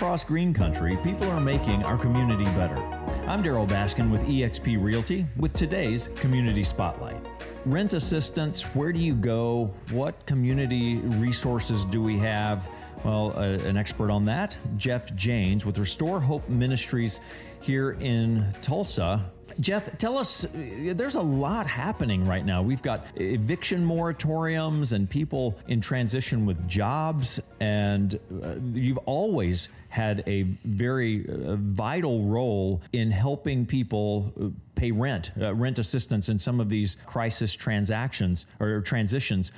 across Green Country, people are making our community better. I'm Darryl Baskin with eXp Realty with today's Community Spotlight. Rent assistance, where do you go? What community resources do we have? Well, uh, an expert on that, Jeff Jaynes with Restore Hope Ministries here in Tulsa. Jeff, tell us, there's a lot happening right now. We've got eviction moratoriums and people in transition with jobs, and uh, you've always had a very uh, vital role in helping people uh, pay rent, uh, rent assistance in some of these crisis transactions or transitions.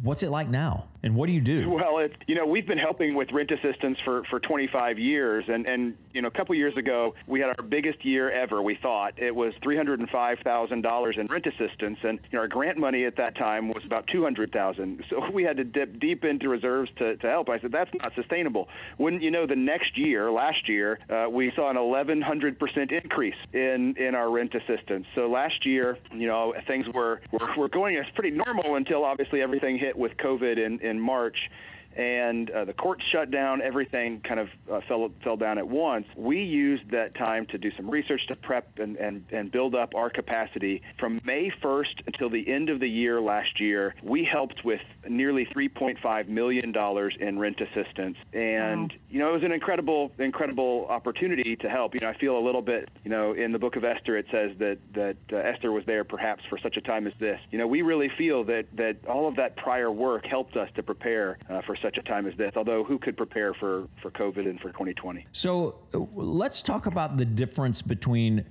What's it like now? And what do you do? Well, it, you know, we've been helping with rent assistance for, for 25 years. And, and, you know, a couple years ago, we had our biggest year ever, we thought. It was $305,000 in rent assistance. And, you know, our grant money at that time was about 200000 So we had to dip deep into reserves to, to help. I said, that's not sustainable. Wouldn't you know, the next year, last year, uh, we saw an 1100% increase in, in our rent assistance. So last year, you know, things were, were, were going as pretty normal until obviously everything hit with COVID in, in March and uh, the court shut down. Everything kind of uh, fell fell down at once. We used that time to do some research to prep and, and, and build up our capacity. From May 1st until the end of the year last year, we helped with nearly 3.5 million dollars in rent assistance, and wow. you know it was an incredible incredible opportunity to help. You know I feel a little bit you know in the book of Esther it says that that uh, Esther was there perhaps for such a time as this. You know we really feel that that all of that prior work helped us to prepare uh, for such such a time as this. Although who could prepare for for COVID and for 2020? So uh, let's talk about the difference between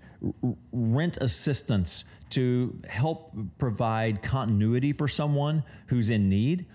rent assistance to help provide continuity for someone who's in need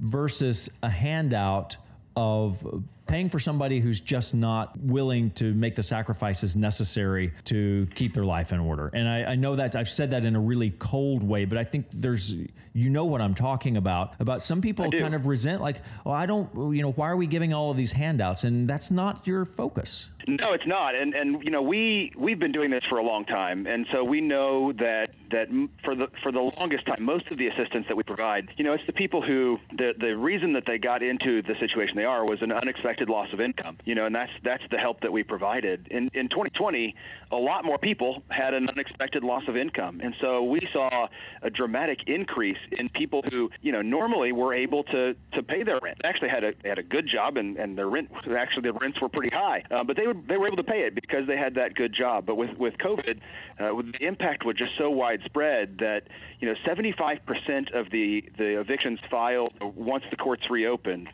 versus a handout of paying for somebody who's just not willing to make the sacrifices necessary to keep their life in order. And I, I, know that I've said that in a really cold way, but I think there's, you know what I'm talking about. About some people kind of resent, like, oh, I don't, you know, why are we giving all of these handouts? And that's not your focus. No, it's not. And and you know, we we've been doing this for a long time, and so we know that that for the for the longest time, most of the assistance that we provide, you know, it's the people who the the reason that they got into the situation they are was an unexpected loss of income. You know, and that's that's the help that we provided. In in 2020, a lot more people had an unexpected loss of income, and so we saw a dramatic increase in people who you know normally were able to to pay their rent. They actually had a had a good job, and and their rent actually the rents were pretty high, uh, but they would they were able to pay it because they had that good job. But with with COVID, uh, the impact was just so widespread that you know 75% of the the evictions filed once the courts reopened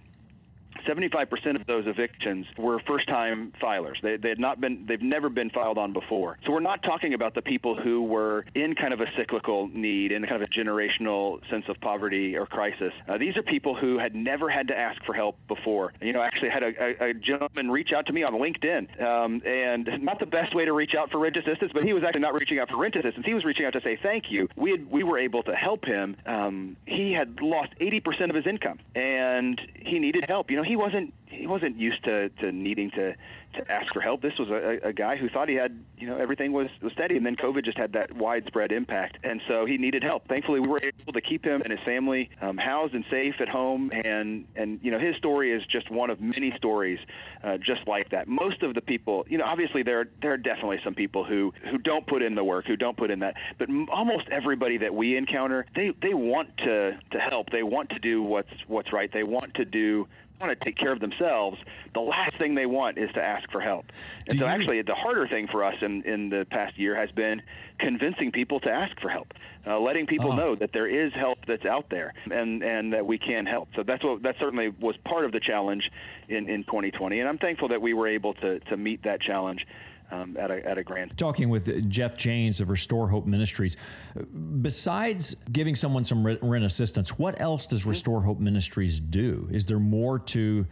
75% of those evictions were first-time filers. They, they had not been, they've never been filed on before. So we're not talking about the people who were in kind of a cyclical need, in kind of a generational sense of poverty or crisis. Uh, these are people who had never had to ask for help before. You know, actually had a, a, a gentleman reach out to me on LinkedIn, um, and not the best way to reach out for rent assistance, but he was actually not reaching out for rent assistance. He was reaching out to say thank you. We had, we were able to help him. Um, he had lost 80% of his income, and he needed help. You know, he wasn't he wasn't used to, to needing to, to ask for help. This was a, a guy who thought he had, you know, everything was, was steady, and then COVID just had that widespread impact, and so he needed help. Thankfully, we were able to keep him and his family um, housed and safe at home, and and you know, his story is just one of many stories uh, just like that. Most of the people, you know, obviously there there are definitely some people who who don't put in the work, who don't put in that, but almost everybody that we encounter, they they want to to help. They want to do what's what's right. They want to do want to take care of themselves, the last thing they want is to ask for help. And Do so, you... actually, the harder thing for us in, in the past year has been convincing people to ask for help, uh, letting people uh-huh. know that there is help that's out there and, and that we can help. So that's what that certainly was part of the challenge in, in 2020, and I'm thankful that we were able to to meet that challenge um, at, a, at a grant. Talking with Jeff Jaynes of Restore Hope Ministries, besides giving someone some rent assistance, what else does Restore Hope Ministries do? Is there more to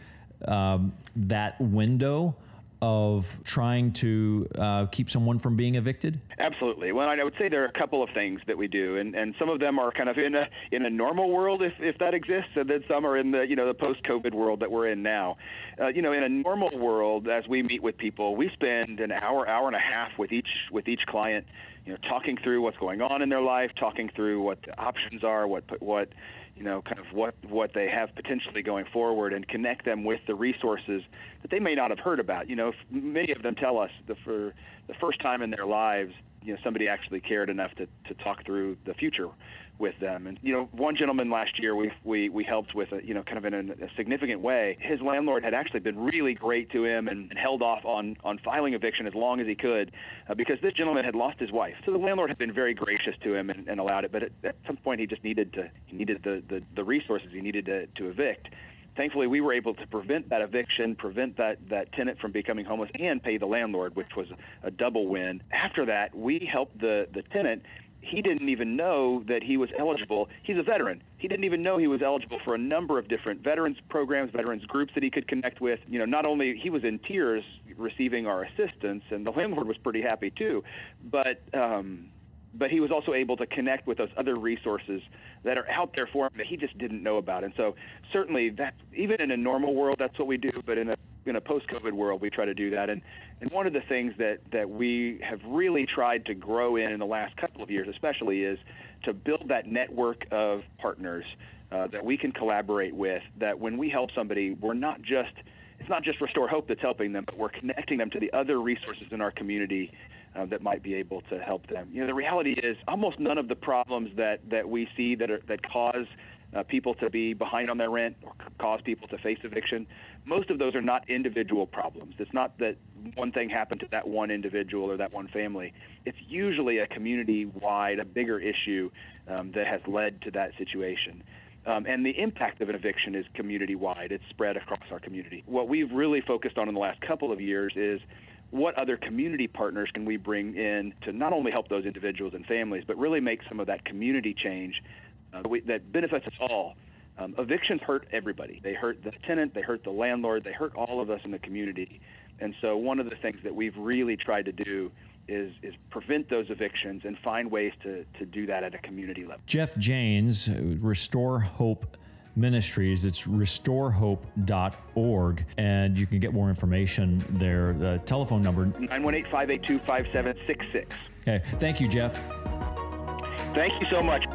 um, that window? Of trying to uh, keep someone from being evicted? Absolutely. Well, I would say there are a couple of things that we do, and, and some of them are kind of in a in a normal world, if, if that exists, and then some are in the you know the post-COVID world that we're in now. Uh, you know, in a normal world, as we meet with people, we spend an hour, hour and a half with each with each client you know, talking through what's going on in their life, talking through what the options are, what what you know, kind of what what they have potentially going forward, and connect them with the resources that they may not have heard about. You know, many of them tell us that for the first time in their lives, you know somebody actually cared enough to, to talk through the future with them. And you know, one gentleman last year we we we helped with a, you know kind of in a, a significant way. His landlord had actually been really great to him and, and held off on on filing eviction as long as he could uh, because this gentleman had lost his wife. So the landlord had been very gracious to him and, and allowed it. But at, at some point he just needed to he needed the the, the resources he needed to to evict thankfully we were able to prevent that eviction, prevent that, that tenant from becoming homeless, and pay the landlord, which was a double win. After that, we helped the, the tenant. He didn't even know that he was eligible. He's a veteran. He didn't even know he was eligible for a number of different veterans programs, veterans groups that he could connect with. You know, not only he was in tears receiving our assistance, and the landlord was pretty happy too, but um, but he was also able to connect with those other resources that are out there for him that he just didn't know about. And so certainly that even in a normal world, that's what we do. But in a in a post-COVID world, we try to do that. And and one of the things that that we have really tried to grow in in the last couple of years, especially, is to build that network of partners uh, that we can collaborate with. That when we help somebody, we're not just it's not just Restore Hope that's helping them, but we're connecting them to the other resources in our community uh, that might be able to help them. You know, the reality is almost none of the problems that, that we see that are, that cause uh, people to be behind on their rent or cause people to face eviction, most of those are not individual problems. It's not that one thing happened to that one individual or that one family. It's usually a community-wide, a bigger issue um, that has led to that situation. Um, and the impact of an eviction is community-wide. It's spread across our community. What we've really focused on in the last couple of years is what other community partners can we bring in to not only help those individuals and families, but really make some of that community change uh, that benefits us all. Um, evictions hurt everybody. They hurt the tenant, they hurt the landlord, they hurt all of us in the community. And so one of the things that we've really tried to do is is prevent those evictions and find ways to, to do that at a community level. Jeff Jaynes, Restore Hope Ministries. It's restorehope.org, and you can get more information there. The telephone number 918 582 5766. Okay. Thank you, Jeff. Thank you so much.